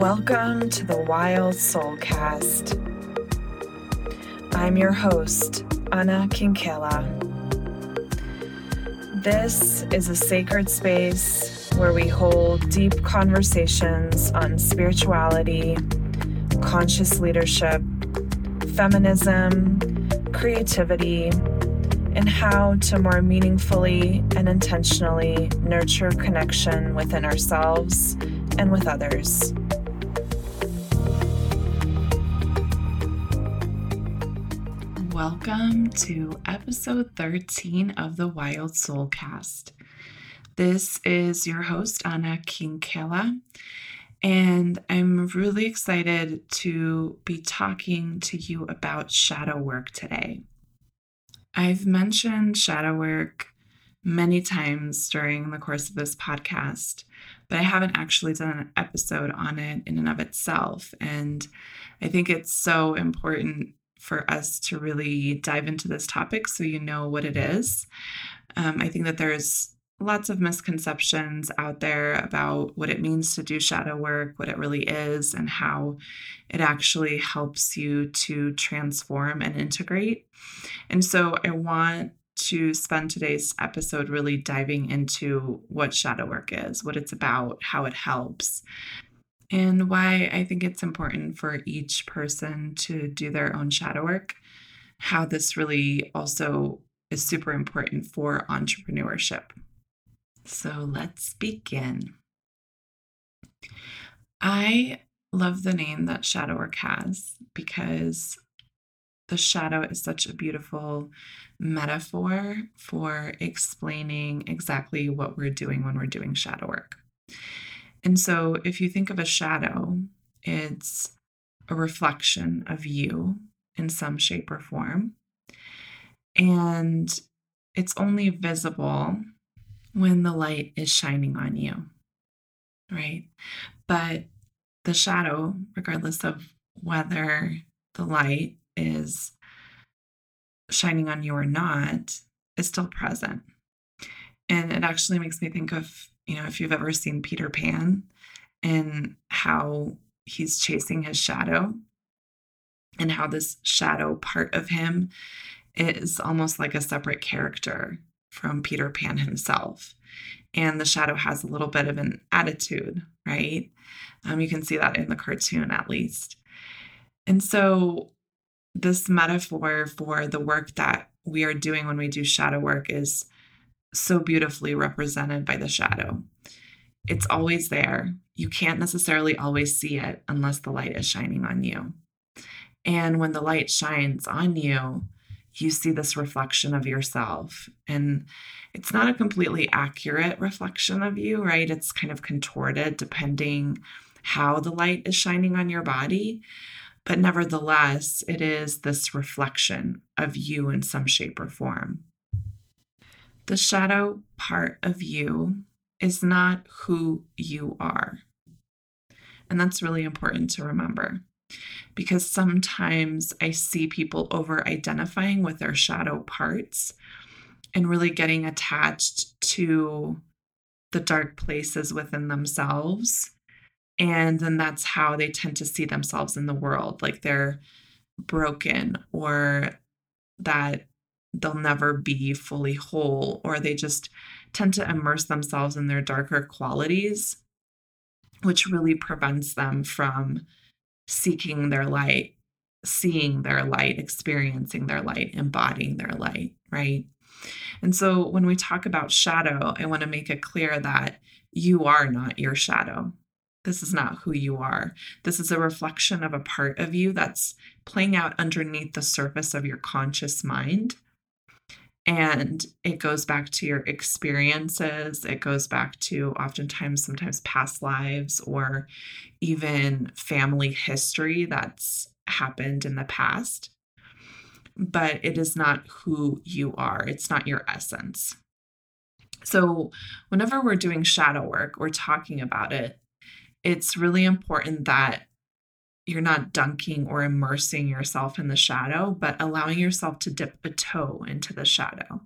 Welcome to the Wild Soulcast. I'm your host, Anna Kinkela. This is a sacred space where we hold deep conversations on spirituality, conscious leadership, feminism, creativity, and how to more meaningfully and intentionally nurture connection within ourselves and with others. Welcome to episode 13 of the Wild Soul Cast. This is your host, Anna Kinkela, and I'm really excited to be talking to you about shadow work today. I've mentioned shadow work many times during the course of this podcast, but I haven't actually done an episode on it in and of itself. And I think it's so important for us to really dive into this topic so you know what it is. Um, I think that there's lots of misconceptions out there about what it means to do shadow work, what it really is, and how it actually helps you to transform and integrate. And so I want to spend today's episode really diving into what shadow work is, what it's about, how it helps, and why I think it's important for each person to do their own shadow work, how this really also is super important for entrepreneurship. So let's begin. I love the name that shadow work has because the shadow is such a beautiful metaphor for explaining exactly what we're doing when we're doing shadow work. And so, if you think of a shadow, it's a reflection of you in some shape or form. And it's only visible when the light is shining on you, right? But the shadow, regardless of whether the light is shining on you or not, is still present. And it actually makes me think of you know, if you've ever seen Peter Pan and how he's chasing his shadow and how this shadow part of him is almost like a separate character from Peter Pan himself. And the shadow has a little bit of an attitude, right? Um, you can see that in the cartoon at least. And so, this metaphor for the work that we are doing when we do shadow work is so beautifully represented by the shadow. It's always there. You can't necessarily always see it unless the light is shining on you. And when the light shines on you, you see this reflection of yourself. And it's not a completely accurate reflection of you, right? It's kind of contorted depending how the light is shining on your body. But nevertheless, it is this reflection of you in some shape or form. The shadow part of you is not who you are. And that's really important to remember because sometimes I see people over identifying with their shadow parts and really getting attached to the dark places within themselves. And then that's how they tend to see themselves in the world like they're broken or that they'll never be fully whole, or they just tend to immerse themselves in their darker qualities, which really prevents them from seeking their light, seeing their light, experiencing their light, embodying their light, right? And so when we talk about shadow, I want to make it clear that you are not your shadow. This is not who you are. This is a reflection of a part of you that's playing out underneath the surface of your conscious mind and it goes back to your experiences. It goes back to oftentimes, sometimes past lives or even family history that's happened in the past. But it is not who you are, it's not your essence. So, whenever we're doing shadow work, we're talking about it, it's really important that you're not dunking or immersing yourself in the shadow, but allowing yourself to dip a toe into the shadow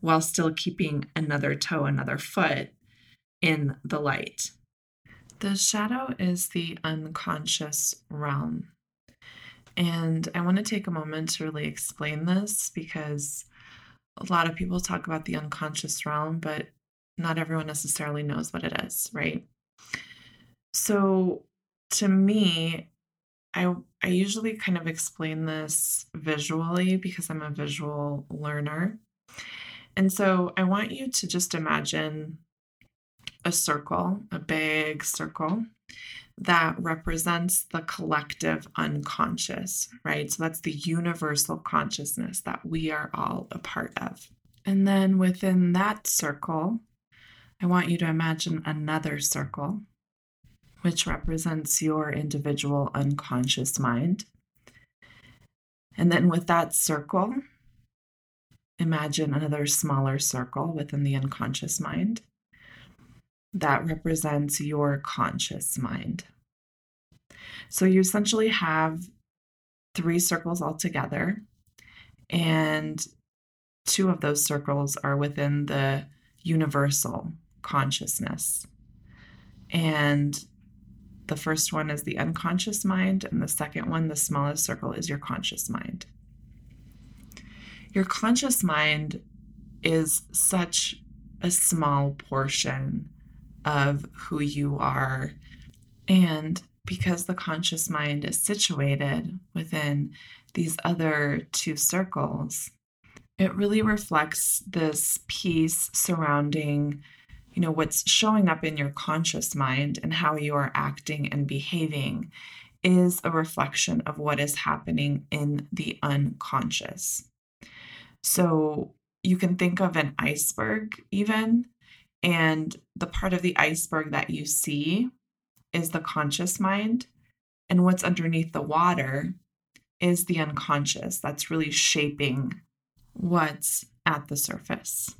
while still keeping another toe, another foot in the light. The shadow is the unconscious realm. And I want to take a moment to really explain this because a lot of people talk about the unconscious realm, but not everyone necessarily knows what it is, right? So to me, I I usually kind of explain this visually because I'm a visual learner. And so I want you to just imagine a circle, a big circle that represents the collective unconscious, right? So that's the universal consciousness that we are all a part of. And then within that circle, I want you to imagine another circle, which represents your individual unconscious mind. And then with that circle, imagine another smaller circle within the unconscious mind that represents your conscious mind. So you essentially have three circles altogether, and two of those circles are within the universal consciousness. And the first one is the unconscious mind, and the second one, the smallest circle, is your conscious mind. Your conscious mind is such a small portion of who you are. And because the conscious mind is situated within these other two circles, it really reflects this piece surrounding you know what's showing up in your conscious mind and how you are acting and behaving is a reflection of what is happening in the unconscious so you can think of an iceberg even and the part of the iceberg that you see is the conscious mind. And what's underneath the water is the unconscious that's really shaping what's at the surface.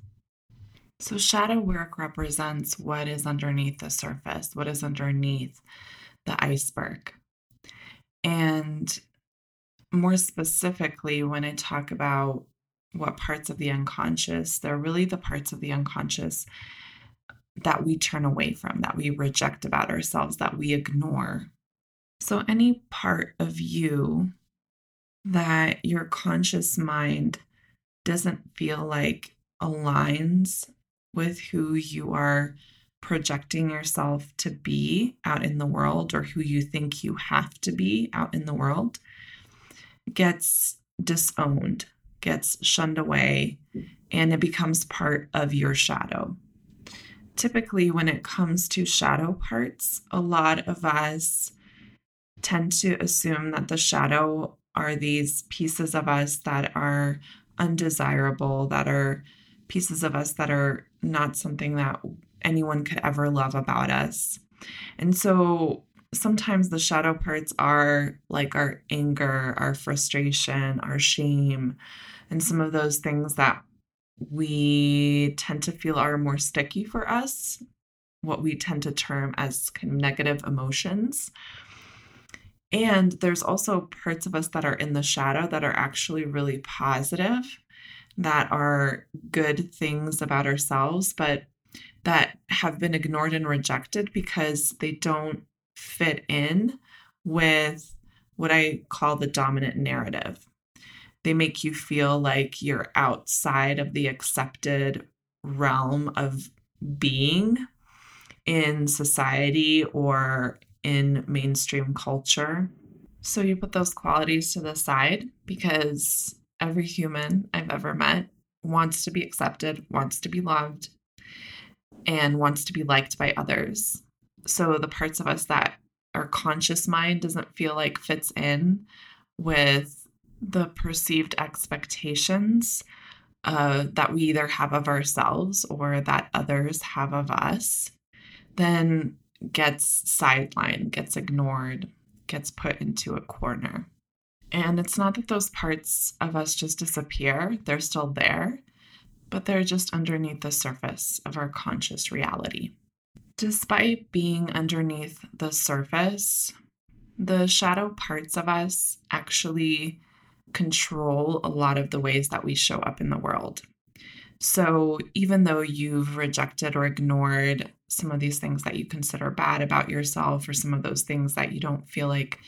So, shadow work represents what is underneath the surface, what is underneath the iceberg. And more specifically, when I talk about what parts of the unconscious, they're really the parts of the unconscious that we turn away from, that we reject about ourselves, that we ignore. So, any part of you that your conscious mind doesn't feel like aligns with who you are projecting yourself to be out in the world or who you think you have to be out in the world gets disowned, gets shunned away, and it becomes part of your shadow. Typically, when it comes to shadow parts, a lot of us tend to assume that the shadow are these pieces of us that are undesirable, that are pieces of us that are not something that anyone could ever love about us. And so sometimes the shadow parts are like our anger, our frustration, our shame, and some of those things that we tend to feel are more sticky for us, what we tend to term as kind of negative emotions. And there's also parts of us that are in the shadow that are actually really positive, that are good things about ourselves, but that have been ignored and rejected because they don't fit in with what I call the dominant narrative. They make you feel like you're outside of the accepted realm of being in society or in mainstream culture. So you put those qualities to the side because every human I've ever met wants to be accepted, wants to be loved, and wants to be liked by others. So the parts of us that our conscious mind doesn't feel like fits in with the perceived expectations uh, that we either have of ourselves or that others have of us, then gets sidelined, gets ignored, gets put into a corner. And it's not that those parts of us just disappear, they're still there, but they're just underneath the surface of our conscious reality. Despite being underneath the surface, the shadow parts of us actually control a lot of the ways that we show up in the world. So, even though you've rejected or ignored some of these things that you consider bad about yourself or some of those things that you don't feel like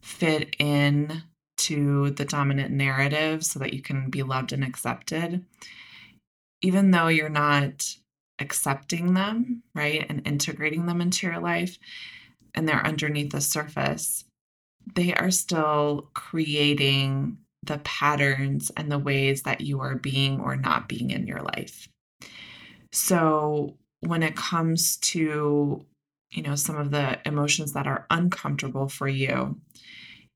fit in to the dominant narrative so that you can be loved and accepted. Even though you're not accepting them right and integrating them into your life and they're underneath the surface they are still creating the patterns and the ways that you are being or not being in your life. So when it comes to you know some of the emotions that are uncomfortable for you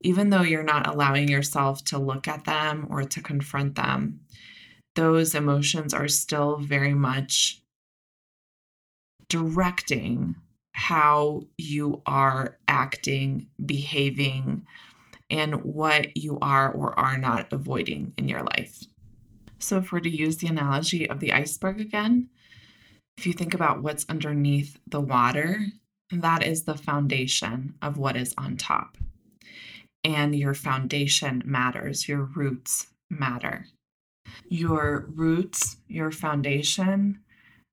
even though you're not allowing yourself to look at them or to confront them those emotions are still very much directing how you are acting behaving and what you are or are not avoiding in your life so if we're to use the analogy of the iceberg again if you think about what's underneath the water, that is the foundation of what is on top. And your foundation matters, your roots matter. Your roots, your foundation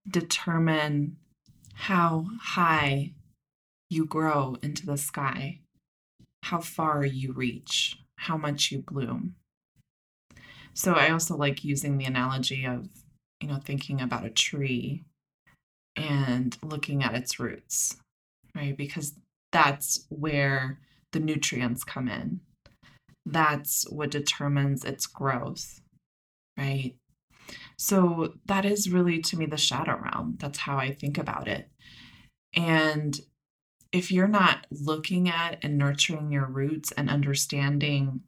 determine how high you grow into the sky, how far you reach, how much you bloom. So I also like using the analogy of, you know, thinking about a tree and looking at its roots, right? Because that's where the nutrients come in. That's what determines its growth, right? So that is really to me the shadow realm. That's how I think about it. And if you're not looking at and nurturing your roots and understanding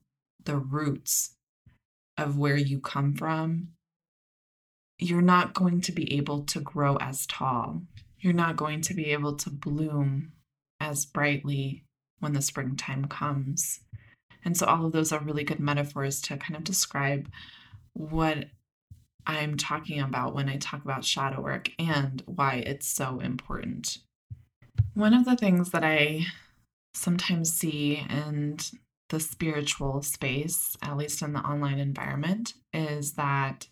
the roots of where you come from you're not going to be able to grow as tall. You're not going to be able to bloom as brightly when the springtime comes. And so, all of those are really good metaphors to kind of describe what I'm talking about when I talk about shadow work and why it's so important. One of the things that I sometimes see in the spiritual space, at least in the online environment, is that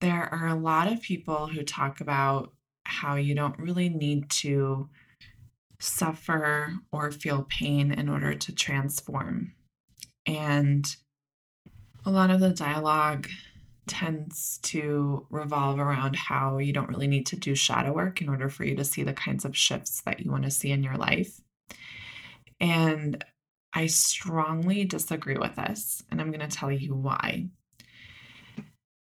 there are a lot of people who talk about how you don't really need to suffer or feel pain in order to transform. And a lot of the dialogue tends to revolve around how you don't really need to do shadow work in order for you to see the kinds of shifts that you want to see in your life. And I strongly disagree with this, and I'm going to tell you why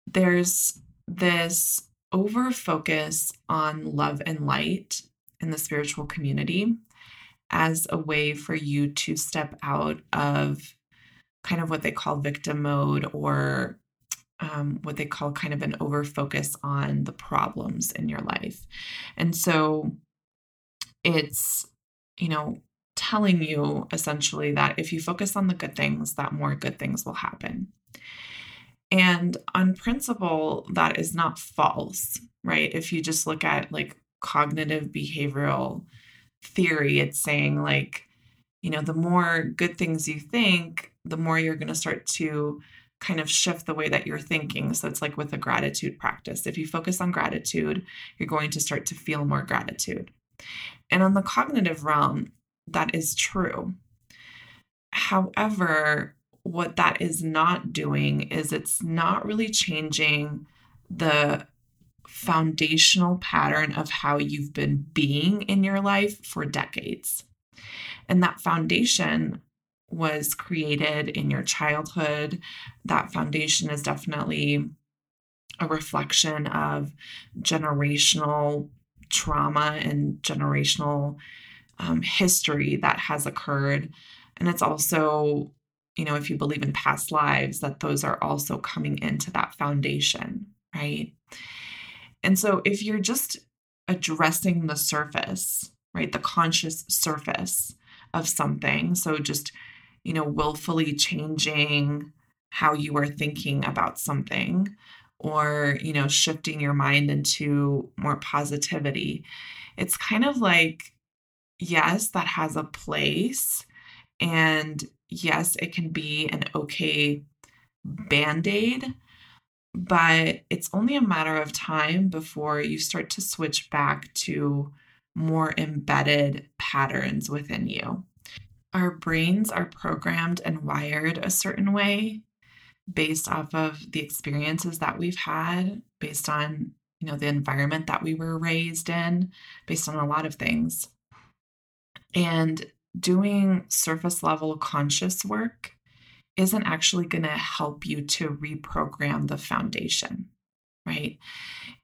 there's this over focus on love and light in the spiritual community as a way for you to step out of kind of what they call victim mode or um, what they call kind of an over focus on the problems in your life. And so it's, you know, telling you essentially that if you focus on the good things, that more good things will happen. And on principle, that is not false, right? If you just look at like cognitive behavioral theory, it's saying like, you know, the more good things you think, the more you're going to start to kind of shift the way that you're thinking. So it's like with a gratitude practice. If you focus on gratitude, you're going to start to feel more gratitude. And on the cognitive realm, that is true. However, what that is not doing is it's not really changing the foundational pattern of how you've been being in your life for decades. And that foundation was created in your childhood. That foundation is definitely a reflection of generational trauma and generational um, history that has occurred. And it's also you know, if you believe in past lives, that those are also coming into that foundation, right? And so if you're just addressing the surface, right, the conscious surface of something, so just, you know, willfully changing how you are thinking about something or, you know, shifting your mind into more positivity, it's kind of like, yes, that has a place. And yes, it can be an okay band aid, but it's only a matter of time before you start to switch back to more embedded patterns within you. Our brains are programmed and wired a certain way based off of the experiences that we've had, based on, you know, the environment that we were raised in, based on a lot of things. And doing surface level conscious work isn't actually going to help you to reprogram the foundation, right?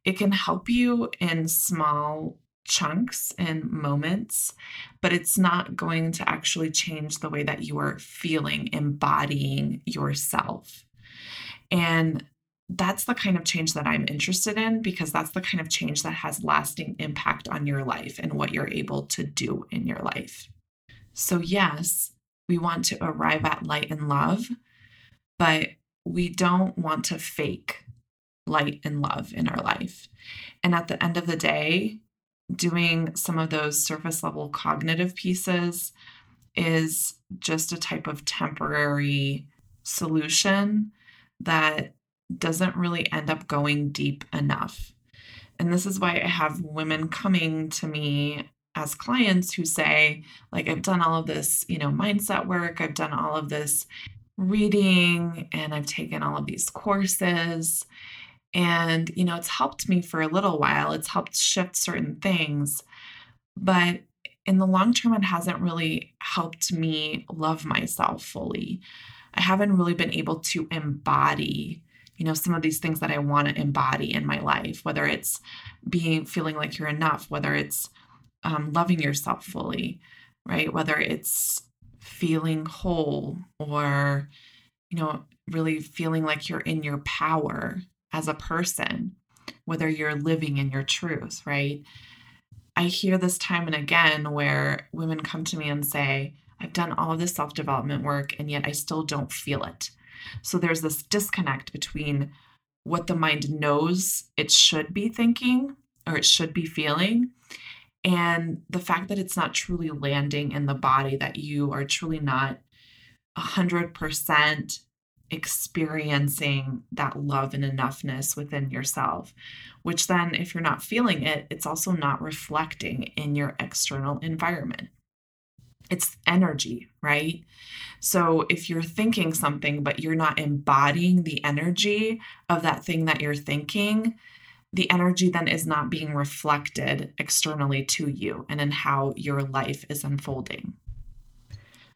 It can help you in small chunks and moments, but it's not going to actually change the way that you are feeling, embodying yourself. And that's the kind of change that I'm interested in because that's the kind of change that has lasting impact on your life and what you're able to do in your life. So, yes, we want to arrive at light and love, but we don't want to fake light and love in our life. And at the end of the day, doing some of those surface level cognitive pieces is just a type of temporary solution that doesn't really end up going deep enough. And this is why I have women coming to me as clients who say, like, I've done all of this, you know, mindset work, I've done all of this reading, and I've taken all of these courses. And, you know, it's helped me for a little while, it's helped shift certain things. But in the long term, it hasn't really helped me love myself fully. I haven't really been able to embody you know some of these things that i want to embody in my life whether it's being feeling like you're enough whether it's um, loving yourself fully right whether it's feeling whole or you know really feeling like you're in your power as a person whether you're living in your truth right i hear this time and again where women come to me and say I've done all of this self development work, and yet I still don't feel it. So there's this disconnect between what the mind knows it should be thinking or it should be feeling and the fact that it's not truly landing in the body, that you are truly not 100% experiencing that love and enoughness within yourself, which then, if you're not feeling it, it's also not reflecting in your external environment it's energy, right? So if you're thinking something, but you're not embodying the energy of that thing that you're thinking, the energy then is not being reflected externally to you and in how your life is unfolding.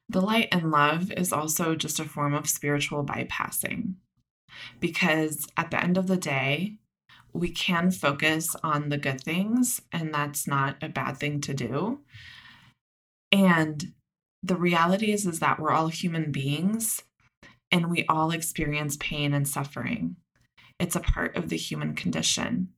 The light and love is also just a form of spiritual bypassing because at the end of the day, we can focus on the good things, and that's not a bad thing to do. And the reality is is that we're all human beings and we all experience pain and suffering. It's a part of the human condition.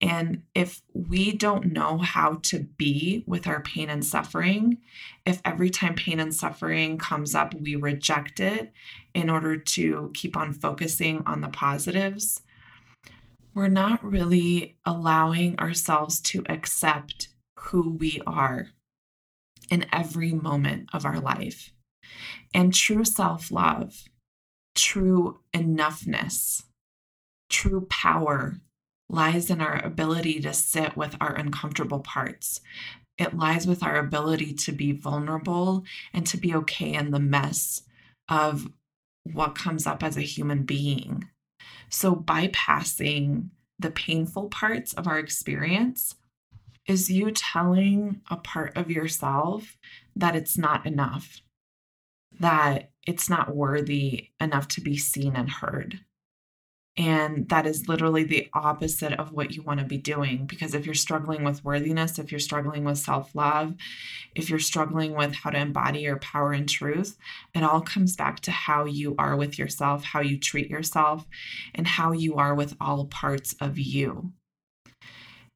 And if we don't know how to be with our pain and suffering, if every time pain and suffering comes up, we reject it in order to keep on focusing on the positives, we're not really allowing ourselves to accept who we are in every moment of our life. And true self love, true enoughness, true power lies in our ability to sit with our uncomfortable parts. It lies with our ability to be vulnerable and to be okay in the mess of what comes up as a human being. So, bypassing the painful parts of our experience is you telling a part of yourself that it's not enough, that it's not worthy enough to be seen and heard. And that is literally the opposite of what you want to be doing. Because if you're struggling with worthiness, if you're struggling with self love, if you're struggling with how to embody your power and truth, it all comes back to how you are with yourself, how you treat yourself, and how you are with all parts of you.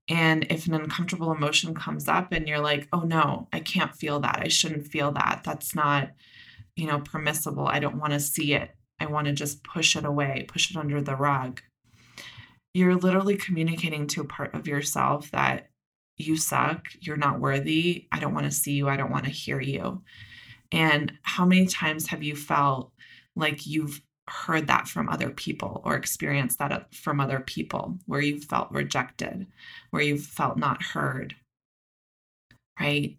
And if an uncomfortable emotion comes up and you're like, oh no, I can't feel that. I shouldn't feel that. That's not, you know, permissible. I don't want to see it. I want to just push it away, push it under the rug. You're literally communicating to a part of yourself that you suck, you're not worthy, I don't want to see you, I don't want to hear you. And how many times have you felt like you've heard that from other people or experienced that from other people where you felt rejected, where you felt not heard, right?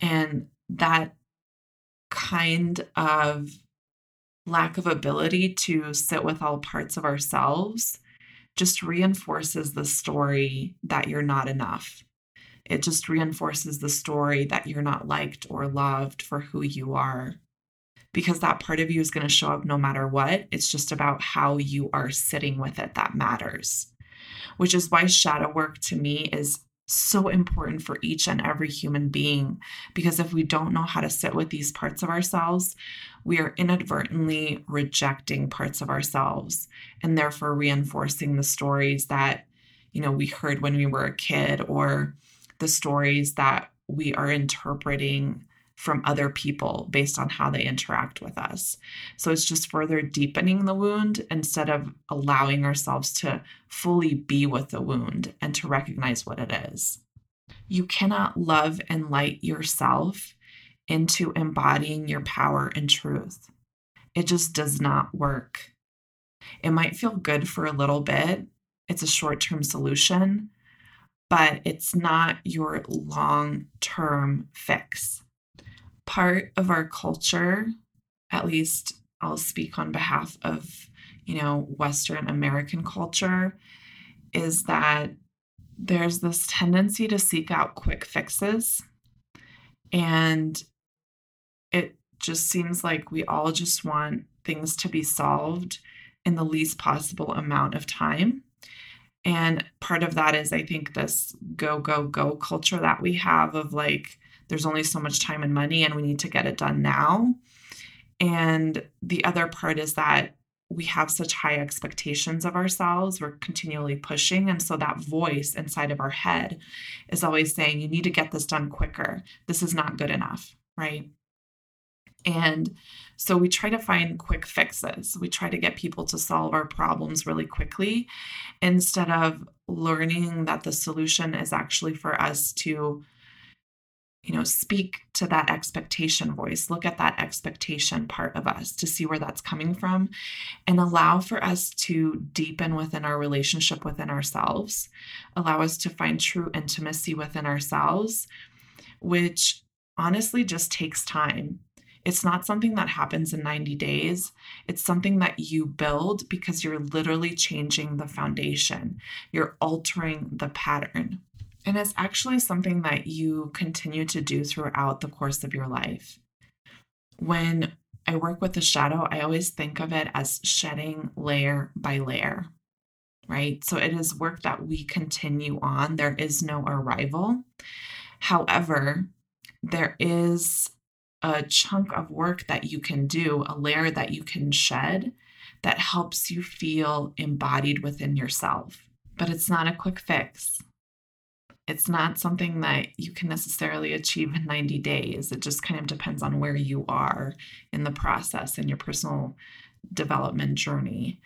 And that kind of lack of ability to sit with all parts of ourselves just reinforces the story that you're not enough. It just reinforces the story that you're not liked or loved for who you are. Because that part of you is going to show up no matter what. It's just about how you are sitting with it that matters. Which is why shadow work to me is so important for each and every human being because if we don't know how to sit with these parts of ourselves, we are inadvertently rejecting parts of ourselves and therefore reinforcing the stories that you know we heard when we were a kid or the stories that we are interpreting from other people based on how they interact with us. So it's just further deepening the wound instead of allowing ourselves to fully be with the wound and to recognize what it is. You cannot love and light yourself into embodying your power and truth. It just does not work. It might feel good for a little bit, it's a short term solution, but it's not your long term fix part of our culture, at least I'll speak on behalf of, you know, Western American culture, is that there's this tendency to seek out quick fixes. And it just seems like we all just want things to be solved in the least possible amount of time. And part of that is, I think, this go, go, go culture that we have of like, there's only so much time and money and we need to get it done now. And the other part is that we have such high expectations of ourselves. We're continually pushing. And so that voice inside of our head is always saying, you need to get this done quicker. This is not good enough, right? And so we try to find quick fixes. We try to get people to solve our problems really quickly instead of learning that the solution is actually for us to you know, speak to that expectation voice, look at that expectation part of us to see where that's coming from, and allow for us to deepen within our relationship within ourselves, allow us to find true intimacy within ourselves, which honestly just takes time. It's not something that happens in 90 days. It's something that you build because you're literally changing the foundation. You're altering the pattern. And it's actually something that you continue to do throughout the course of your life. When I work with the shadow, I always think of it as shedding layer by layer, right? So it is work that we continue on. There is no arrival. However, there is a chunk of work that you can do, a layer that you can shed that helps you feel embodied within yourself. But it's not a quick fix it's not something that you can necessarily achieve in 90 days. It just kind of depends on where you are in the process in your personal development journey.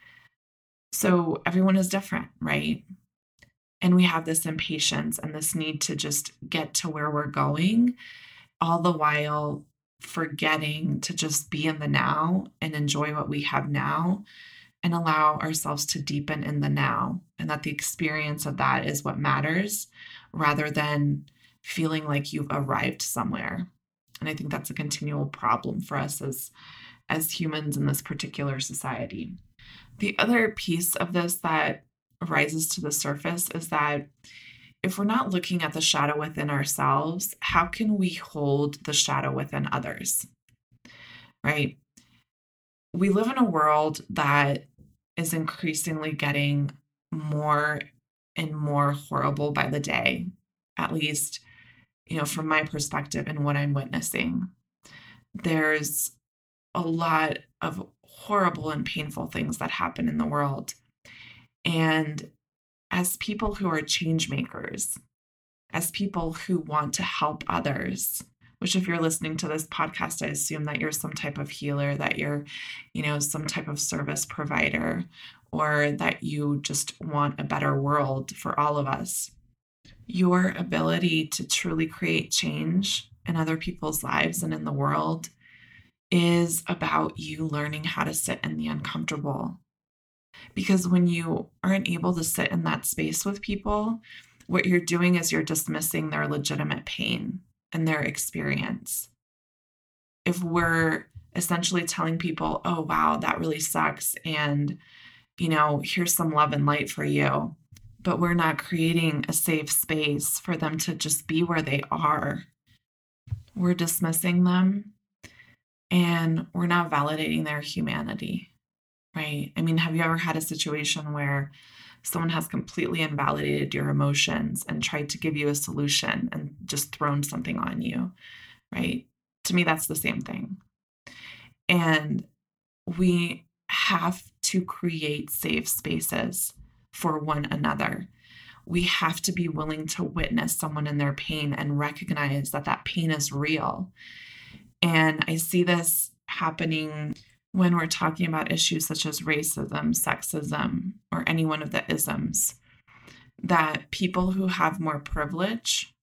So everyone is different, right? And we have this impatience and this need to just get to where we're going, all the while forgetting to just be in the now and enjoy what we have now and allow ourselves to deepen in the now. And that the experience of that is what matters rather than feeling like you've arrived somewhere. And I think that's a continual problem for us as, as humans in this particular society. The other piece of this that rises to the surface is that if we're not looking at the shadow within ourselves, how can we hold the shadow within others? Right? We live in a world that is increasingly getting more and more horrible by the day, at least, you know, from my perspective and what I'm witnessing. There's a lot of horrible and painful things that happen in the world. And as people who are change makers, as people who want to help others, which if you're listening to this podcast, I assume that you're some type of healer, that you're, you know, some type of service provider, or that you just want a better world for all of us. Your ability to truly create change in other people's lives and in the world is about you learning how to sit in the uncomfortable. Because when you aren't able to sit in that space with people, what you're doing is you're dismissing their legitimate pain and their experience. If we're essentially telling people, oh, wow, that really sucks. And, you know, here's some love and light for you. But we're not creating a safe space for them to just be where they are. We're dismissing them and we're not validating their humanity, right? I mean, have you ever had a situation where someone has completely invalidated your emotions and tried to give you a solution and just thrown something on you, right? To me, that's the same thing. And we have to create safe spaces for one another. We have to be willing to witness someone in their pain and recognize that that pain is real. And I see this happening when we're talking about issues such as racism, sexism, or any one of the isms, that people who have more privilege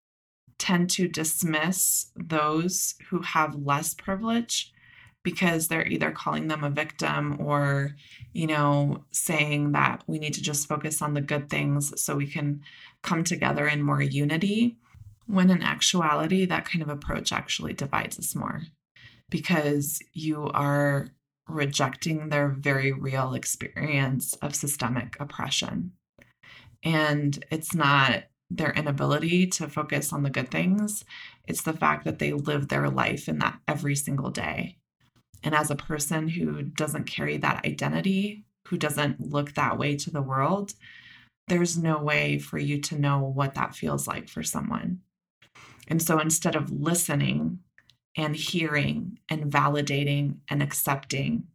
tend to dismiss those who have less privilege because they're either calling them a victim or, you know, saying that we need to just focus on the good things so we can come together in more unity. When in actuality, that kind of approach actually divides us more because you are rejecting their very real experience of systemic oppression. And it's not their inability to focus on the good things, it's the fact that they live their life in that every single day. And as a person who doesn't carry that identity, who doesn't look that way to the world, there's no way for you to know what that feels like for someone. And so instead of listening and hearing and validating and accepting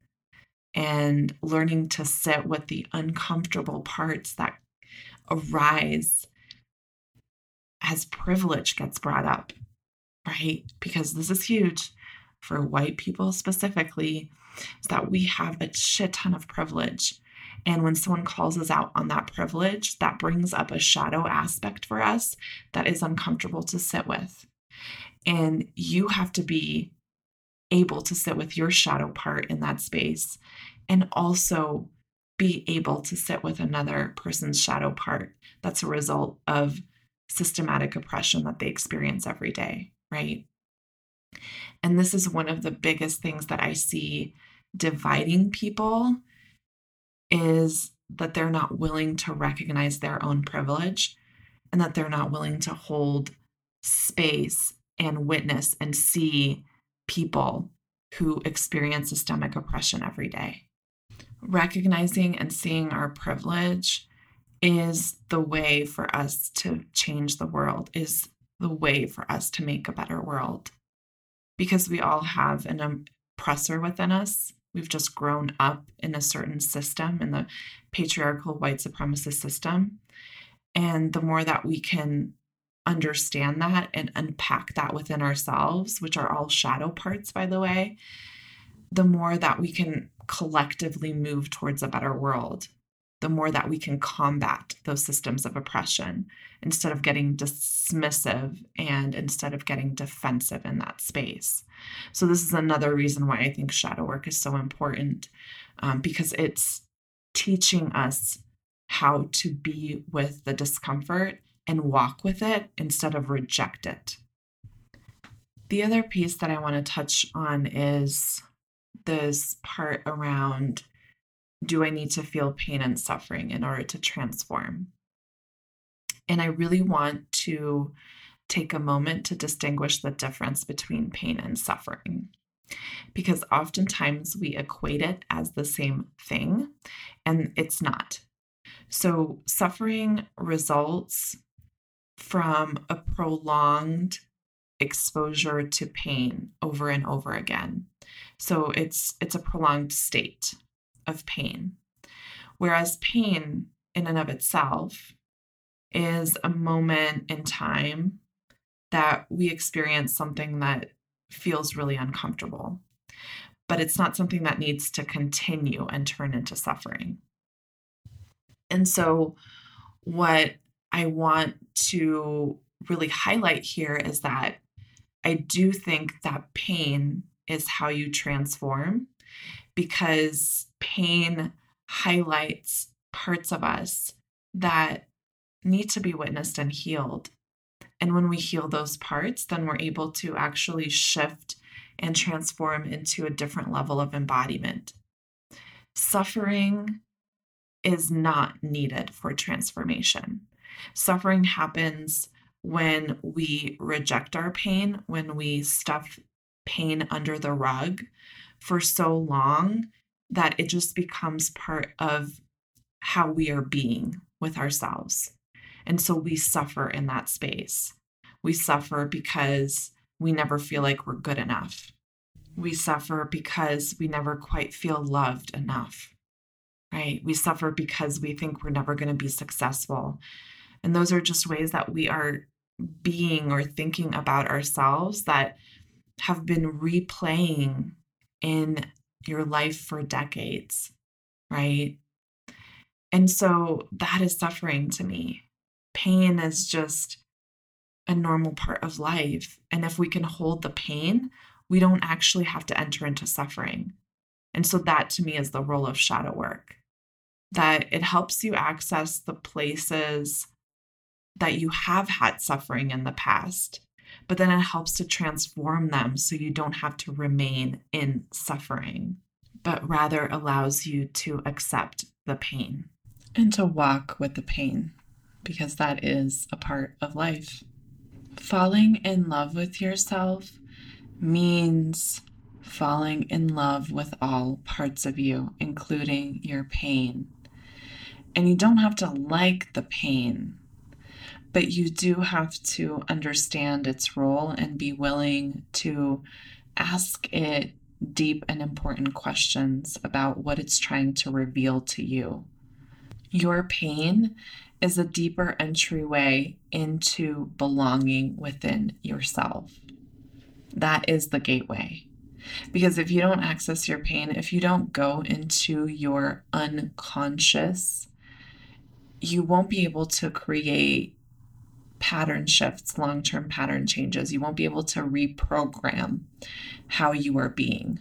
and learning to sit with the uncomfortable parts that arise as privilege gets brought up, right? Because this is huge for white people specifically, is that we have a shit ton of privilege. And when someone calls us out on that privilege, that brings up a shadow aspect for us that is uncomfortable to sit with. And you have to be able to sit with your shadow part in that space and also be able to sit with another person's shadow part that's a result of systematic oppression that they experience every day, right? And this is one of the biggest things that I see dividing people is that they're not willing to recognize their own privilege and that they're not willing to hold space and witness and see people who experience systemic oppression every day. Recognizing and seeing our privilege is the way for us to change the world, is the way for us to make a better world. Because we all have an oppressor within us. We've just grown up in a certain system, in the patriarchal white supremacist system. And the more that we can understand that and unpack that within ourselves, which are all shadow parts, by the way, the more that we can collectively move towards a better world, the more that we can combat those systems of oppression instead of getting dismissive and instead of getting defensive in that space. So, this is another reason why I think shadow work is so important um, because it's teaching us how to be with the discomfort and walk with it instead of reject it. The other piece that I want to touch on is this part around do I need to feel pain and suffering in order to transform? And I really want to take a moment to distinguish the difference between pain and suffering. Because oftentimes we equate it as the same thing, and it's not. So, suffering results from a prolonged exposure to pain over and over again. So it's it's a prolonged state of pain. Whereas pain in and of itself is a moment in time that we experience something that feels really uncomfortable. But it's not something that needs to continue and turn into suffering. And so, what I want to really highlight here is that I do think that pain is how you transform because pain highlights parts of us that need to be witnessed and healed. And when we heal those parts, then we're able to actually shift and transform into a different level of embodiment. Suffering is not needed for transformation. Suffering happens when we reject our pain, when we stuff pain under the rug for so long that it just becomes part of how we are being with ourselves. And so we suffer in that space. We suffer because we never feel like we're good enough. We suffer because we never quite feel loved enough, right? We suffer because we think we're never going to be successful. And those are just ways that we are being or thinking about ourselves that have been replaying in your life for decades, right? And so that is suffering to me. Pain is just a normal part of life. And if we can hold the pain, we don't actually have to enter into suffering. And so that to me is the role of shadow work that it helps you access the places that you have had suffering in the past, but then it helps to transform them so you don't have to remain in suffering, but rather allows you to accept the pain. And to walk with the pain, because that is a part of life. Falling in love with yourself means falling in love with all parts of you, including your pain. And you don't have to like the pain but you do have to understand its role and be willing to ask it deep and important questions about what it's trying to reveal to you. Your pain is a deeper entryway into belonging within yourself. That is the gateway. Because if you don't access your pain, if you don't go into your unconscious, you won't be able to create pattern shifts, long term pattern changes. You won't be able to reprogram how you are being.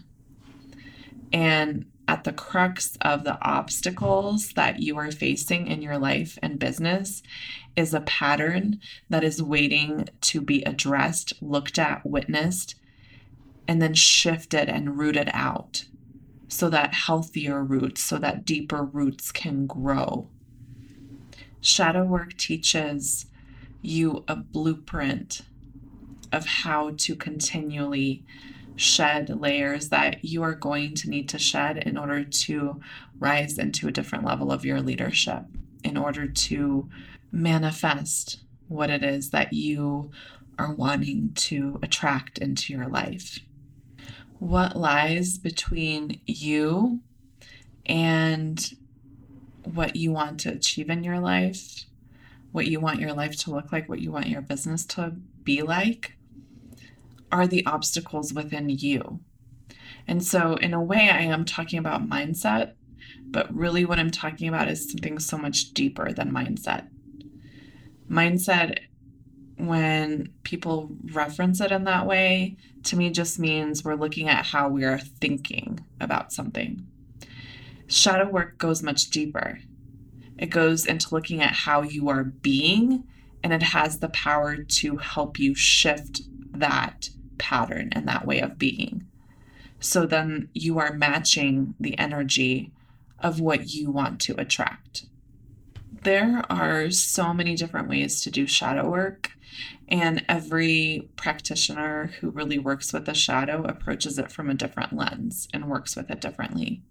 And at the crux of the obstacles that you are facing in your life and business is a pattern that is waiting to be addressed, looked at, witnessed, and then shifted and rooted out so that healthier roots, so that deeper roots can grow. Shadow work teaches you a blueprint of how to continually shed layers that you are going to need to shed in order to rise into a different level of your leadership, in order to manifest what it is that you are wanting to attract into your life. What lies between you and what you want to achieve in your life what you want your life to look like, what you want your business to be like, are the obstacles within you. And so, in a way, I am talking about mindset, but really what I'm talking about is something so much deeper than mindset. Mindset, when people reference it in that way, to me just means we're looking at how we are thinking about something. Shadow work goes much deeper. It goes into looking at how you are being, and it has the power to help you shift that pattern and that way of being. So then you are matching the energy of what you want to attract. There are so many different ways to do shadow work, and every practitioner who really works with the shadow approaches it from a different lens and works with it differently.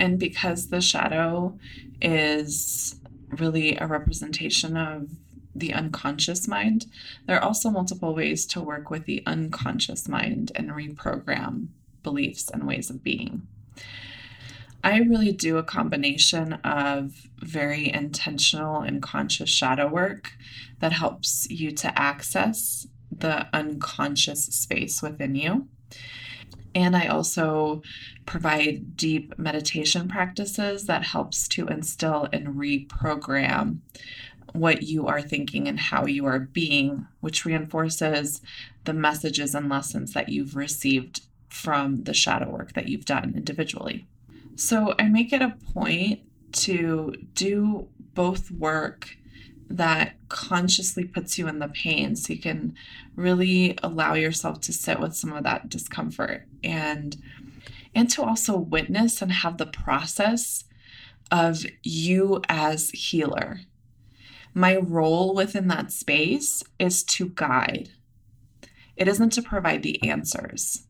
And because the shadow is really a representation of the unconscious mind, there are also multiple ways to work with the unconscious mind and reprogram beliefs and ways of being. I really do a combination of very intentional and conscious shadow work that helps you to access the unconscious space within you. And I also provide deep meditation practices that helps to instill and reprogram what you are thinking and how you are being, which reinforces the messages and lessons that you've received from the shadow work that you've done individually. So I make it a point to do both work that consciously puts you in the pain so you can really allow yourself to sit with some of that discomfort and and to also witness and have the process of you as healer. My role within that space is to guide. It isn't to provide the answers.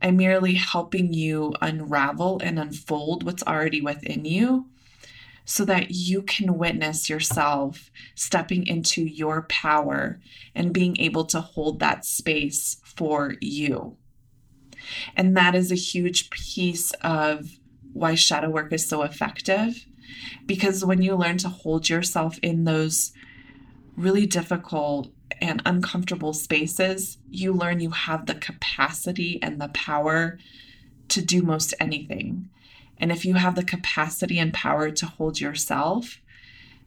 I'm merely helping you unravel and unfold what's already within you so that you can witness yourself stepping into your power and being able to hold that space for you. And that is a huge piece of why shadow work is so effective. Because when you learn to hold yourself in those really difficult and uncomfortable spaces, you learn you have the capacity and the power to do most anything. And if you have the capacity and power to hold yourself,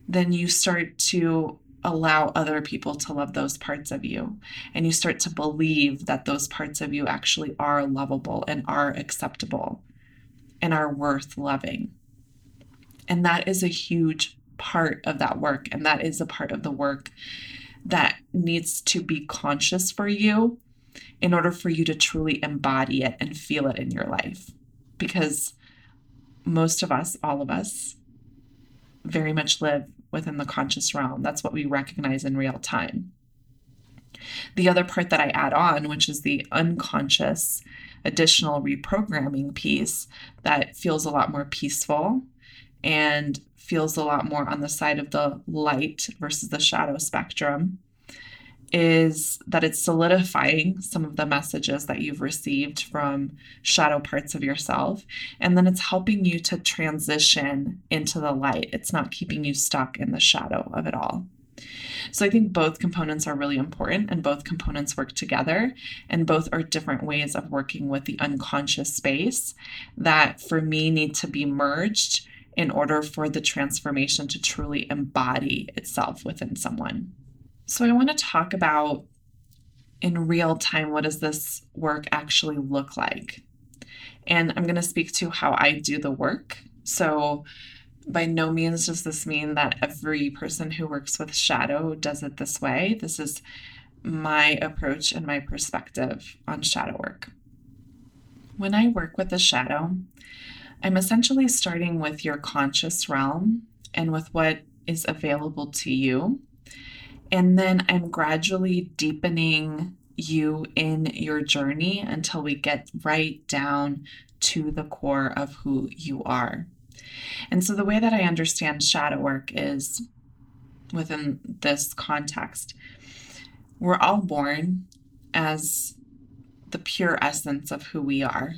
then you start to allow other people to love those parts of you. And you start to believe that those parts of you actually are lovable and are acceptable and are worth loving. And that is a huge part of that work. And that is a part of the work that needs to be conscious for you in order for you to truly embody it and feel it in your life. Because most of us, all of us, very much live within the conscious realm. That's what we recognize in real time. The other part that I add on, which is the unconscious additional reprogramming piece that feels a lot more peaceful and feels a lot more on the side of the light versus the shadow spectrum is that it's solidifying some of the messages that you've received from shadow parts of yourself. And then it's helping you to transition into the light. It's not keeping you stuck in the shadow of it all. So I think both components are really important and both components work together and both are different ways of working with the unconscious space that for me need to be merged in order for the transformation to truly embody itself within someone. So, I want to talk about in real time what does this work actually look like? And I'm going to speak to how I do the work. So, by no means does this mean that every person who works with shadow does it this way. This is my approach and my perspective on shadow work. When I work with the shadow, I'm essentially starting with your conscious realm and with what is available to you and then I'm gradually deepening you in your journey until we get right down to the core of who you are. And so, the way that I understand shadow work is within this context, we're all born as the pure essence of who we are,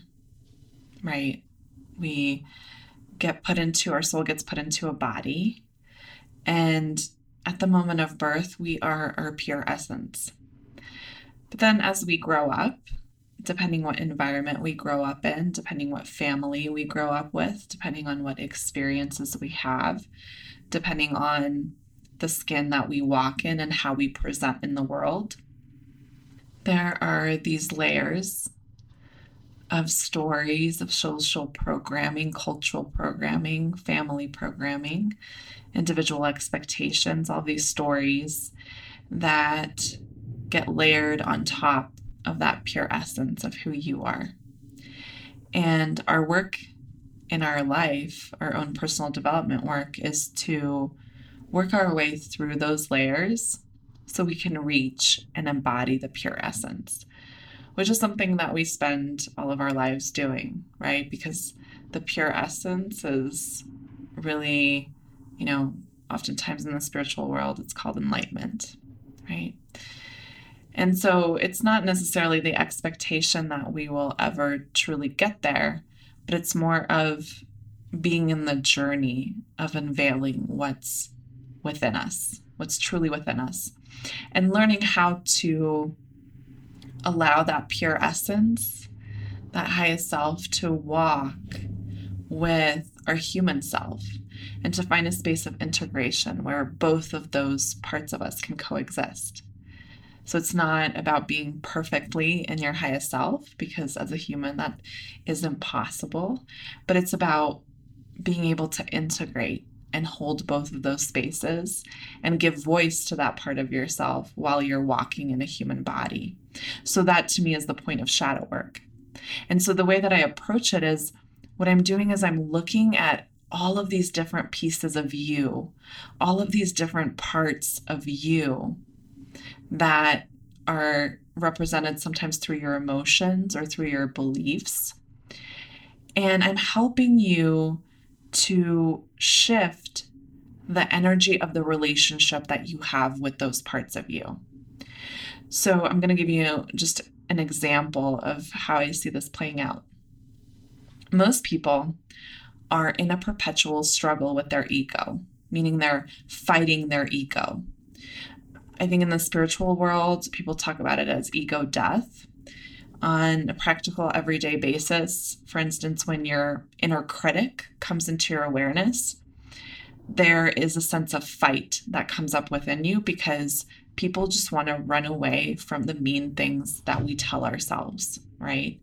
right? We get put into, our soul gets put into a body, and at the moment of birth, we are our pure essence. But then as we grow up, depending what environment we grow up in, depending what family we grow up with, depending on what experiences we have, depending on the skin that we walk in and how we present in the world, there are these layers of stories of social programming, cultural programming, family programming, individual expectations, all these stories that get layered on top of that pure essence of who you are. And our work in our life, our own personal development work, is to work our way through those layers so we can reach and embody the pure essence which is something that we spend all of our lives doing, right? Because the pure essence is really, you know, oftentimes in the spiritual world, it's called enlightenment, right? And so it's not necessarily the expectation that we will ever truly get there, but it's more of being in the journey of unveiling what's within us, what's truly within us, and learning how to allow that pure essence, that highest self, to walk with our human self and to find a space of integration where both of those parts of us can coexist. So it's not about being perfectly in your highest self, because as a human, that is impossible, but it's about being able to integrate and hold both of those spaces and give voice to that part of yourself while you're walking in a human body. So, that to me is the point of shadow work. And so, the way that I approach it is what I'm doing is I'm looking at all of these different pieces of you, all of these different parts of you that are represented sometimes through your emotions or through your beliefs. And I'm helping you to shift the energy of the relationship that you have with those parts of you. So, I'm going to give you just an example of how I see this playing out. Most people are in a perpetual struggle with their ego, meaning they're fighting their ego. I think in the spiritual world, people talk about it as ego death on a practical everyday basis. For instance, when your inner critic comes into your awareness, there is a sense of fight that comes up within you because people just want to run away from the mean things that we tell ourselves, right?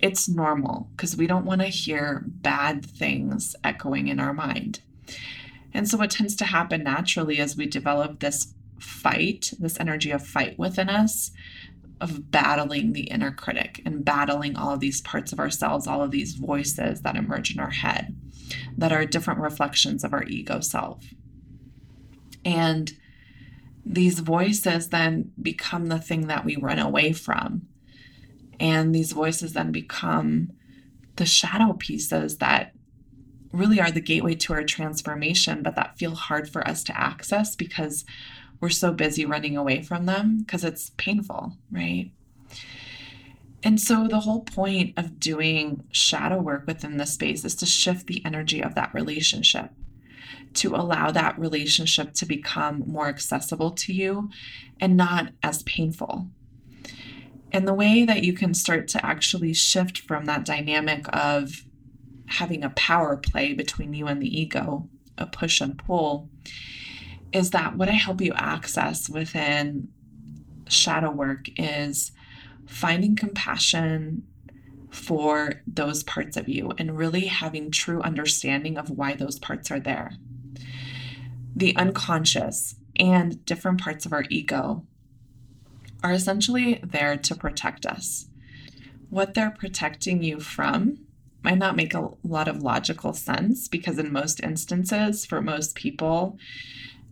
It's normal because we don't want to hear bad things echoing in our mind. And so, what tends to happen naturally as we develop this fight, this energy of fight within us, of battling the inner critic and battling all of these parts of ourselves, all of these voices that emerge in our head that are different reflections of our ego self. And these voices then become the thing that we run away from. And these voices then become the shadow pieces that really are the gateway to our transformation, but that feel hard for us to access because we're so busy running away from them because it's painful, right? And so the whole point of doing shadow work within the space is to shift the energy of that relationship, to allow that relationship to become more accessible to you and not as painful. And the way that you can start to actually shift from that dynamic of having a power play between you and the ego, a push and pull, is that what I help you access within shadow work is finding compassion for those parts of you and really having true understanding of why those parts are there. The unconscious and different parts of our ego are essentially there to protect us. What they're protecting you from might not make a lot of logical sense because, in most instances, for most people,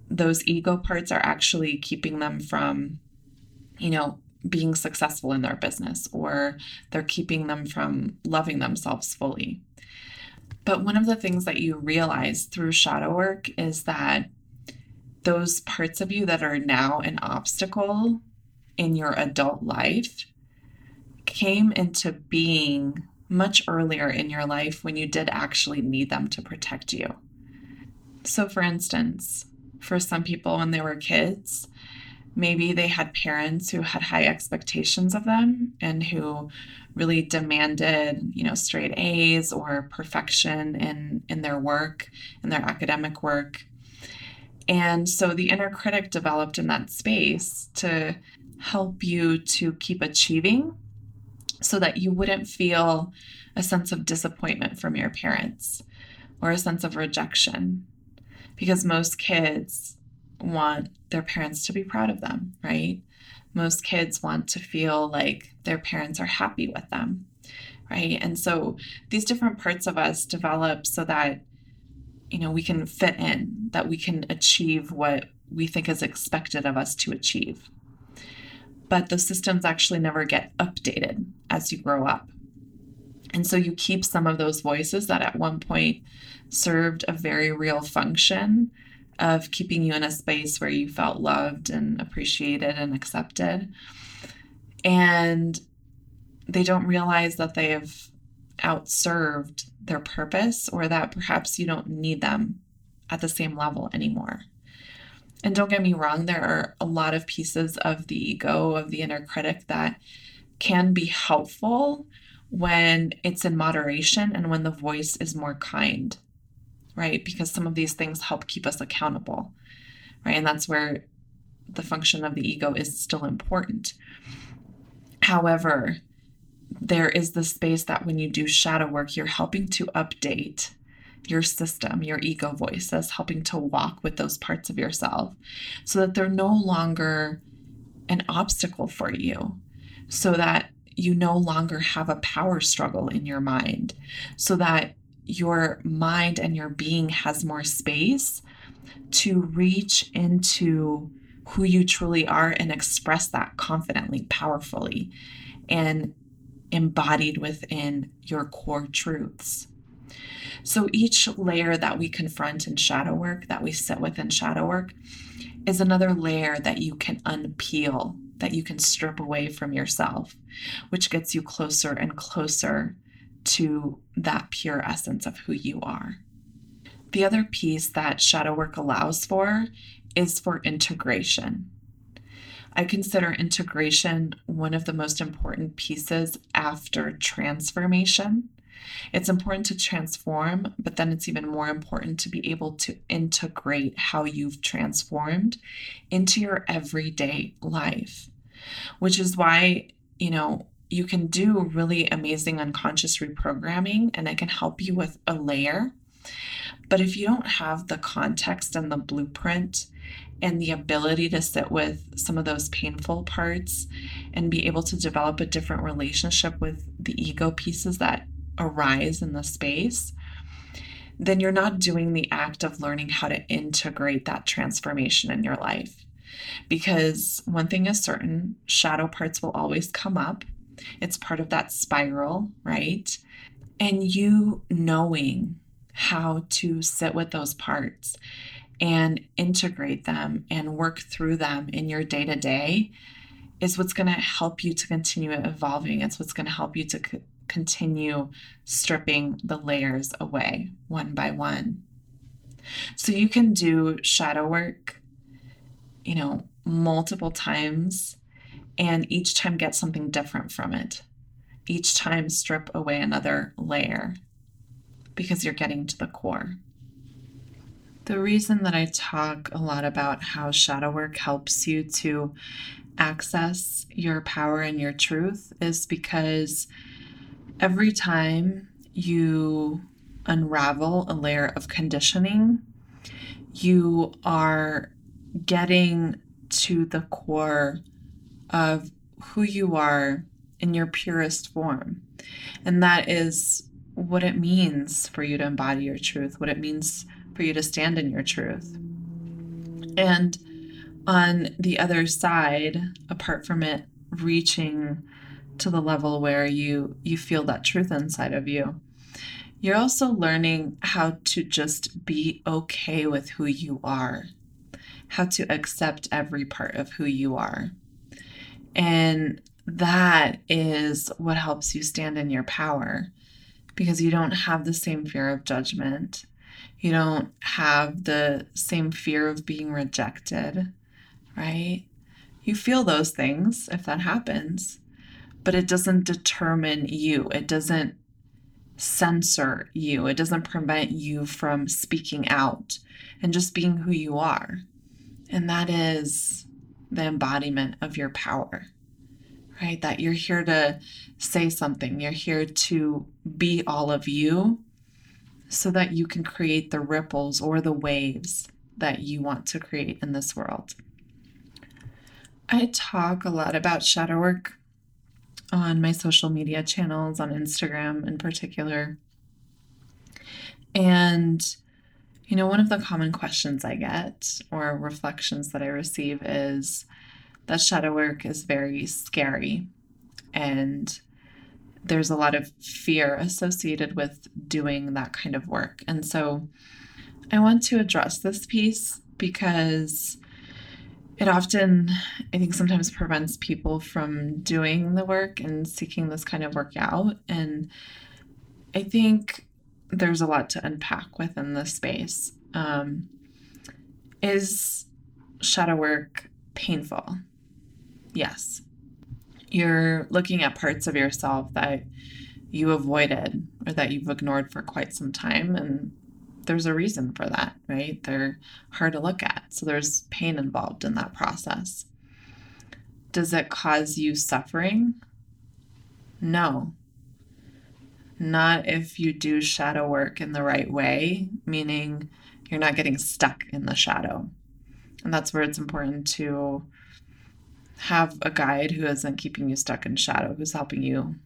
those ego parts are actually keeping them from, you know, being successful in their business or they're keeping them from loving themselves fully. But one of the things that you realize through shadow work is that those parts of you that are now an obstacle in your adult life came into being much earlier in your life when you did actually need them to protect you. So, for instance, for some people when they were kids. Maybe they had parents who had high expectations of them and who really demanded, you know, straight A's or perfection in in their work, in their academic work. And so the inner critic developed in that space to help you to keep achieving so that you wouldn't feel a sense of disappointment from your parents or a sense of rejection because most kids want their parents to be proud of them, right? Most kids want to feel like their parents are happy with them, right? And so these different parts of us develop so that you know we can fit in, that we can achieve what we think is expected of us to achieve. But those systems actually never get updated as you grow up. And so you keep some of those voices that at one point served a very real function of keeping you in a space where you felt loved and appreciated and accepted. And they don't realize that they have outserved their purpose or that perhaps you don't need them at the same level anymore. And don't get me wrong, there are a lot of pieces of the ego, of the inner critic that can be helpful when it's in moderation and when the voice is more kind right? Because some of these things help keep us accountable, right? And that's where the function of the ego is still important. However, there is the space that when you do shadow work, you're helping to update your system, your ego voices, helping to walk with those parts of yourself so that they're no longer an obstacle for you, so that you no longer have a power struggle in your mind, so that your mind and your being has more space to reach into who you truly are and express that confidently, powerfully, and embodied within your core truths. So each layer that we confront in shadow work, that we sit with in shadow work, is another layer that you can unpeel, that you can strip away from yourself, which gets you closer and closer to that pure essence of who you are. The other piece that shadow work allows for is for integration. I consider integration one of the most important pieces after transformation. It's important to transform, but then it's even more important to be able to integrate how you've transformed into your everyday life, which is why, you know, you can do really amazing unconscious reprogramming and it can help you with a layer. But if you don't have the context and the blueprint and the ability to sit with some of those painful parts and be able to develop a different relationship with the ego pieces that arise in the space, then you're not doing the act of learning how to integrate that transformation in your life. Because one thing is certain shadow parts will always come up. It's part of that spiral, right? And you knowing how to sit with those parts and integrate them and work through them in your day to day is what's going to help you to continue evolving. It's what's going to help you to continue stripping the layers away one by one. So you can do shadow work, you know, multiple times and each time get something different from it. Each time strip away another layer because you're getting to the core. The reason that I talk a lot about how shadow work helps you to access your power and your truth is because every time you unravel a layer of conditioning, you are getting to the core of who you are in your purest form. And that is what it means for you to embody your truth, what it means for you to stand in your truth. And on the other side, apart from it reaching to the level where you you feel that truth inside of you, you're also learning how to just be okay with who you are, how to accept every part of who you are. And that is what helps you stand in your power because you don't have the same fear of judgment you don't have the same fear of being rejected, right? You feel those things if that happens, but it doesn't determine you. It doesn't censor you. It doesn't prevent you from speaking out and just being who you are. And that is the embodiment of your power, right? That you're here to say something, you're here to be all of you so that you can create the ripples or the waves that you want to create in this world. I talk a lot about shadow work on my social media channels, on Instagram in particular. And, you know, one of the common questions I get or reflections that I receive is that shadow work is very scary and there's a lot of fear associated with doing that kind of work. And so I want to address this piece because it often, I think, sometimes prevents people from doing the work and seeking this kind of work out. And I think there's a lot to unpack within this space. Um, is shadow work painful? Yes you're looking at parts of yourself that you avoided or that you've ignored for quite some time and there's a reason for that, right? They're hard to look at. So there's pain involved in that process. Does it cause you suffering? No. Not if you do shadow work in the right way, meaning you're not getting stuck in the shadow. And that's where it's important to have a guide who isn't keeping you stuck in shadow, who's helping you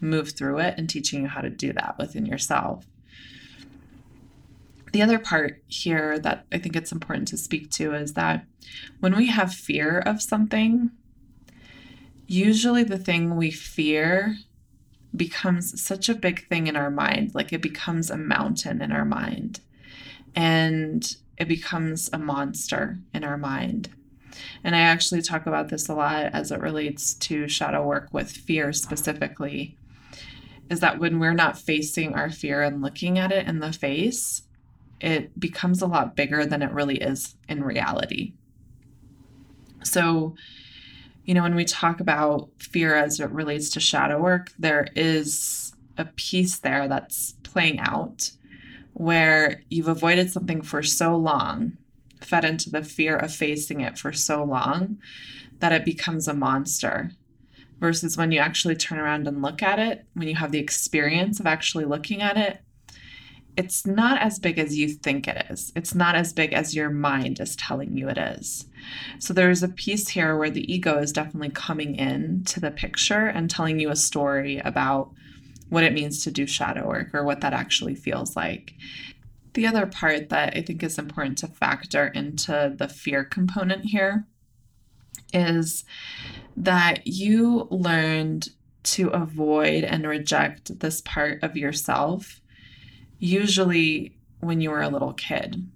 move through it and teaching you how to do that within yourself. The other part here that I think it's important to speak to is that when we have fear of something, usually the thing we fear becomes such a big thing in our mind, like it becomes a mountain in our mind and it becomes a monster in our mind. And I actually talk about this a lot as it relates to shadow work with fear specifically. Is that when we're not facing our fear and looking at it in the face, it becomes a lot bigger than it really is in reality. So, you know, when we talk about fear as it relates to shadow work, there is a piece there that's playing out where you've avoided something for so long, fed into the fear of facing it for so long, that it becomes a monster. Versus when you actually turn around and look at it, when you have the experience of actually looking at it, it's not as big as you think it is. It's not as big as your mind is telling you it is. So there's a piece here where the ego is definitely coming in to the picture and telling you a story about what it means to do shadow work or what that actually feels like. The other part that I think is important to factor into the fear component here is that you learned to avoid and reject this part of yourself usually when you were a little kid.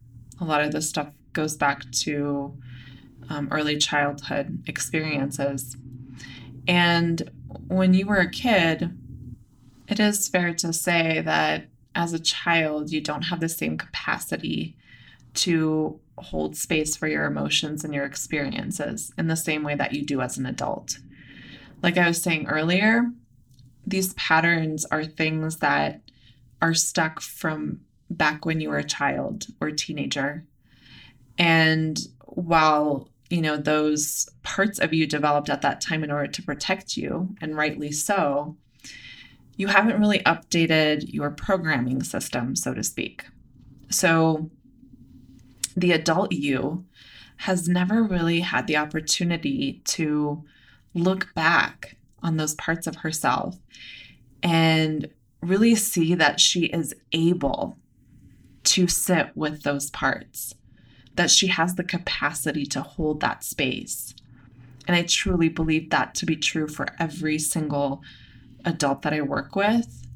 A lot of this stuff goes back to um, early childhood experiences. And when you were a kid, it is fair to say that as a child, you don't have the same capacity to hold space for your emotions and your experiences in the same way that you do as an adult. Like I was saying earlier, these patterns are things that are stuck from back when you were a child or a teenager. And while you know those parts of you developed at that time in order to protect you and rightly so you haven't really updated your programming system so to speak so the adult you has never really had the opportunity to look back on those parts of herself and really see that she is able to sit with those parts, that she has the capacity to hold that space. And I truly believe that to be true for every single adult that I work with.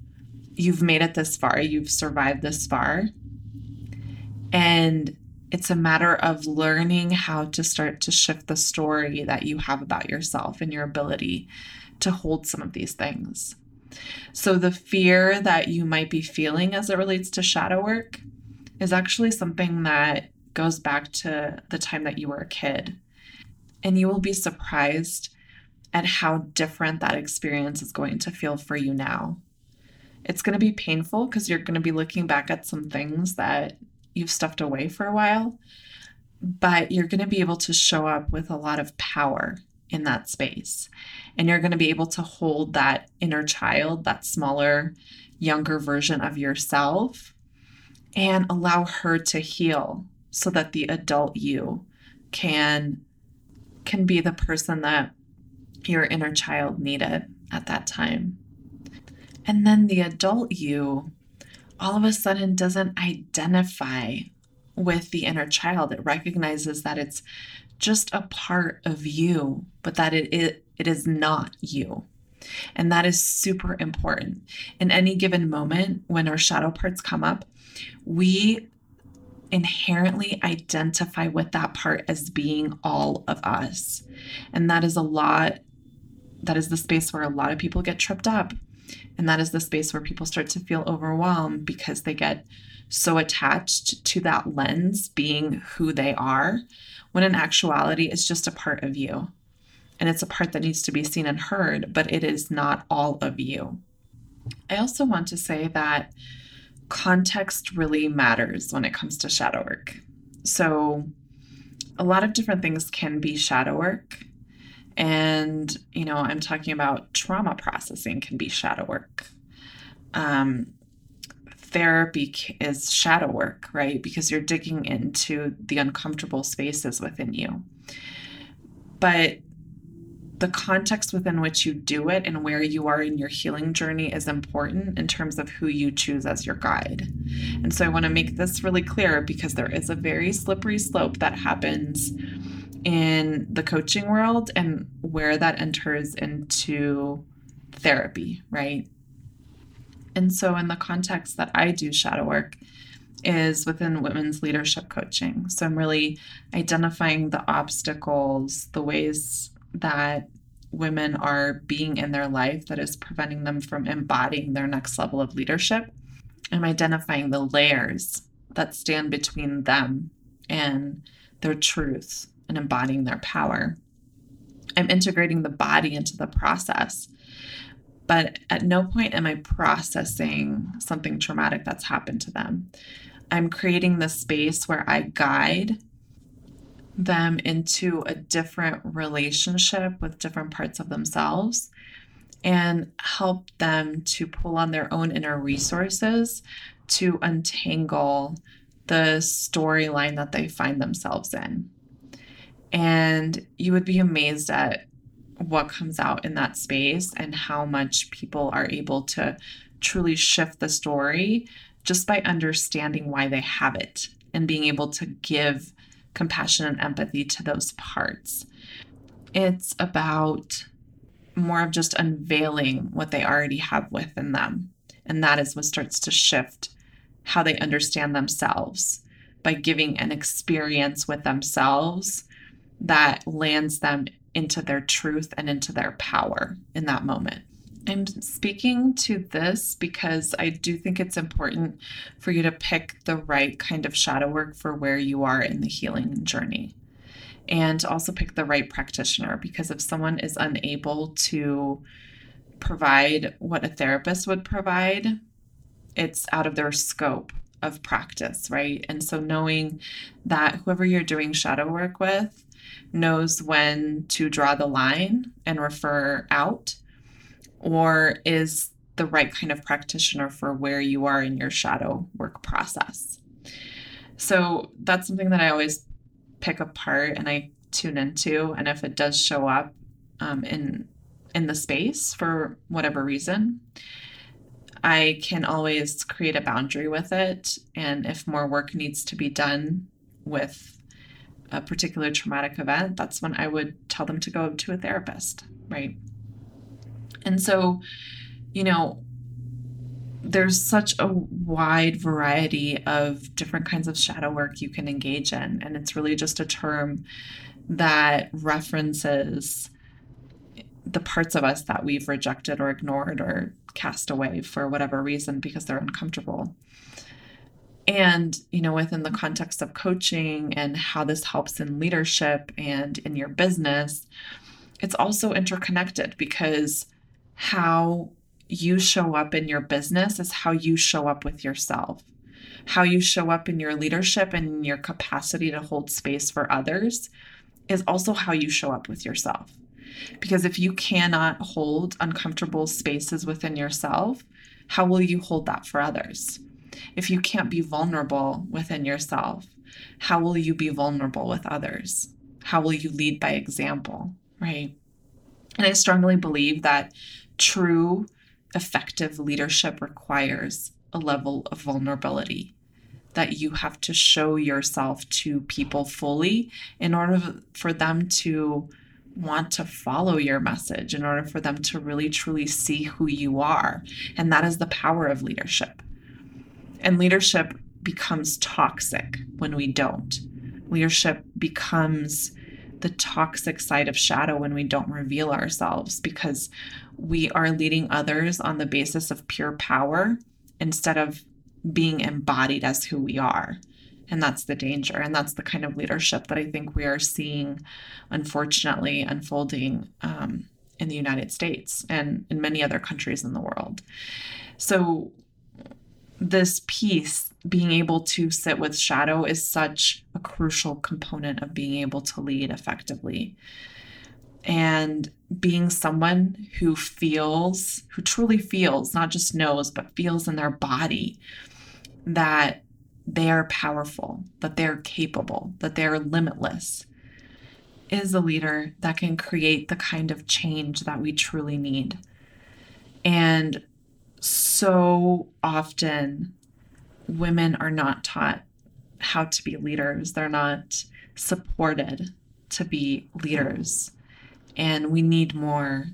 You've made it this far, you've survived this far. And it's a matter of learning how to start to shift the story that you have about yourself and your ability to hold some of these things. So, the fear that you might be feeling as it relates to shadow work is actually something that goes back to the time that you were a kid. And you will be surprised at how different that experience is going to feel for you now. It's going to be painful because you're going to be looking back at some things that you've stuffed away for a while, but you're going to be able to show up with a lot of power in that space. And you're going to be able to hold that inner child, that smaller, younger version of yourself, and allow her to heal so that the adult you can can be the person that your inner child needed at that time. And then the adult you all of a sudden doesn't identify with the inner child. It recognizes that it's just a part of you, but that it, it, it is not you. And that is super important. In any given moment, when our shadow parts come up, we inherently identify with that part as being all of us. And that is a lot, that is the space where a lot of people get tripped up. And that is the space where people start to feel overwhelmed because they get so attached to that lens being who they are when in actuality it's just a part of you. And it's a part that needs to be seen and heard, but it is not all of you. I also want to say that context really matters when it comes to shadow work. So, a lot of different things can be shadow work. And, you know, I'm talking about trauma processing can be shadow work. Um, therapy is shadow work, right? Because you're digging into the uncomfortable spaces within you. But the context within which you do it and where you are in your healing journey is important in terms of who you choose as your guide. And so I want to make this really clear because there is a very slippery slope that happens in the coaching world and where that enters into therapy, right? And so, in the context that I do shadow work, is within women's leadership coaching. So, I'm really identifying the obstacles, the ways that women are being in their life that is preventing them from embodying their next level of leadership. I'm identifying the layers that stand between them and their truth and embodying their power. I'm integrating the body into the process. But at no point am I processing something traumatic that's happened to them. I'm creating the space where I guide them into a different relationship with different parts of themselves and help them to pull on their own inner resources to untangle the storyline that they find themselves in. And you would be amazed at what comes out in that space and how much people are able to truly shift the story just by understanding why they have it and being able to give compassion and empathy to those parts. It's about more of just unveiling what they already have within them. And that is what starts to shift how they understand themselves by giving an experience with themselves that lands them into their truth and into their power in that moment. I'm speaking to this because I do think it's important for you to pick the right kind of shadow work for where you are in the healing journey. And also pick the right practitioner because if someone is unable to provide what a therapist would provide, it's out of their scope of practice, right? And so knowing that whoever you're doing shadow work with knows when to draw the line and refer out or is the right kind of practitioner for where you are in your shadow work process. So that's something that I always pick apart and I tune into. And if it does show up um, in in the space for whatever reason, I can always create a boundary with it. And if more work needs to be done with a particular traumatic event, that's when I would tell them to go to a therapist, right? And so, you know, there's such a wide variety of different kinds of shadow work you can engage in. And it's really just a term that references the parts of us that we've rejected or ignored or cast away for whatever reason because they're uncomfortable. And, you know, within the context of coaching and how this helps in leadership and in your business, it's also interconnected because how you show up in your business is how you show up with yourself. How you show up in your leadership and your capacity to hold space for others is also how you show up with yourself. Because if you cannot hold uncomfortable spaces within yourself, how will you hold that for others? If you can't be vulnerable within yourself, how will you be vulnerable with others? How will you lead by example, right? And I strongly believe that true, effective leadership requires a level of vulnerability that you have to show yourself to people fully in order for them to want to follow your message, in order for them to really truly see who you are. And that is the power of leadership. And leadership becomes toxic when we don't. Leadership becomes the toxic side of shadow when we don't reveal ourselves because we are leading others on the basis of pure power instead of being embodied as who we are. And that's the danger. And that's the kind of leadership that I think we are seeing, unfortunately, unfolding um, in the United States and in many other countries in the world. So, this piece, being able to sit with shadow, is such a crucial component of being able to lead effectively. And being someone who feels, who truly feels, not just knows, but feels in their body that they are powerful, that they're capable, that they're limitless, is a leader that can create the kind of change that we truly need. And so often, women are not taught how to be leaders, they're not supported to be leaders. And we need more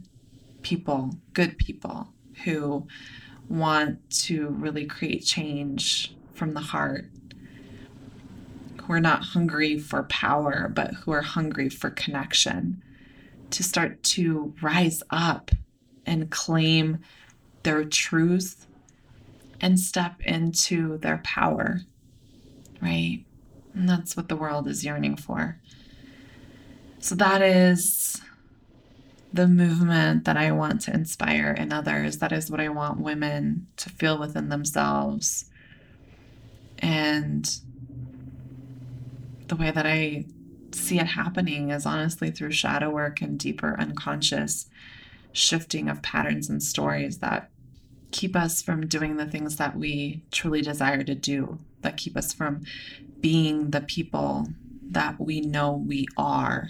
people, good people, who want to really create change from the heart, who are not hungry for power, but who are hungry for connection, to start to rise up and claim their truth and step into their power, right? And that's what the world is yearning for. So that is the movement that I want to inspire in others. That is what I want women to feel within themselves. And the way that I see it happening is honestly through shadow work and deeper unconscious shifting of patterns and stories that keep us from doing the things that we truly desire to do, that keep us from being the people that we know we are.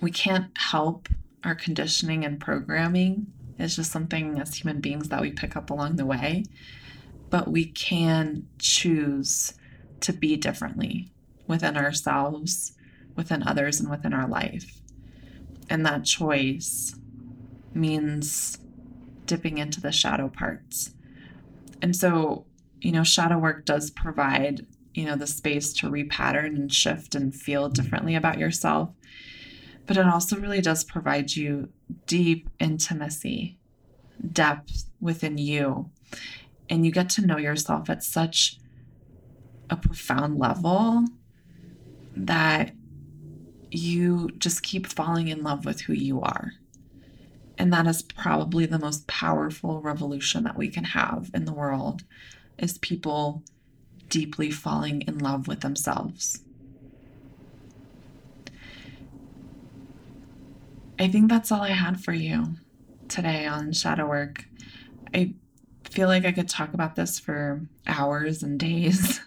We can't help our conditioning and programming. It's just something as human beings that we pick up along the way. But we can choose to be differently within ourselves, within others, and within our life. And that choice means dipping into the shadow parts. And so, you know, shadow work does provide, you know, the space to repattern and shift and feel differently about yourself. But it also really does provide you deep intimacy, depth within you. And you get to know yourself at such a profound level that you just keep falling in love with who you are. And that is probably the most powerful revolution that we can have in the world is people deeply falling in love with themselves. I think that's all I had for you today on shadow work. I feel like I could talk about this for hours and days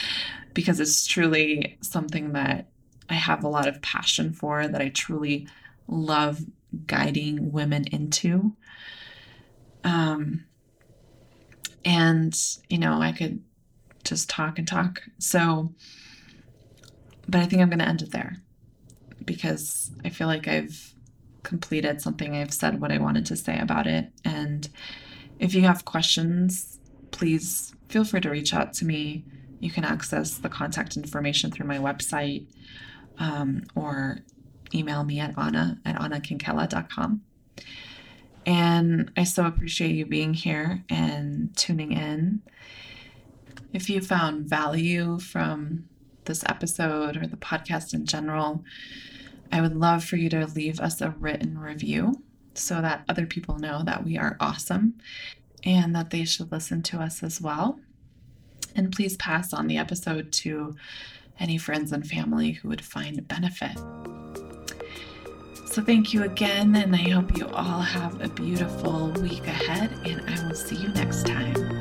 because it's truly something that I have a lot of passion for, that I truly love guiding women into. Um, and, you know, I could just talk and talk. So, but I think I'm going to end it there because I feel like I've completed something. I've said what I wanted to say about it. And if you have questions, please feel free to reach out to me. You can access the contact information through my website um, or email me at anna at annakinkela.com. And I so appreciate you being here and tuning in. If you found value from this episode or the podcast in general, I would love for you to leave us a written review so that other people know that we are awesome and that they should listen to us as well. And please pass on the episode to any friends and family who would find benefit. So, thank you again, and I hope you all have a beautiful week ahead, and I will see you next time.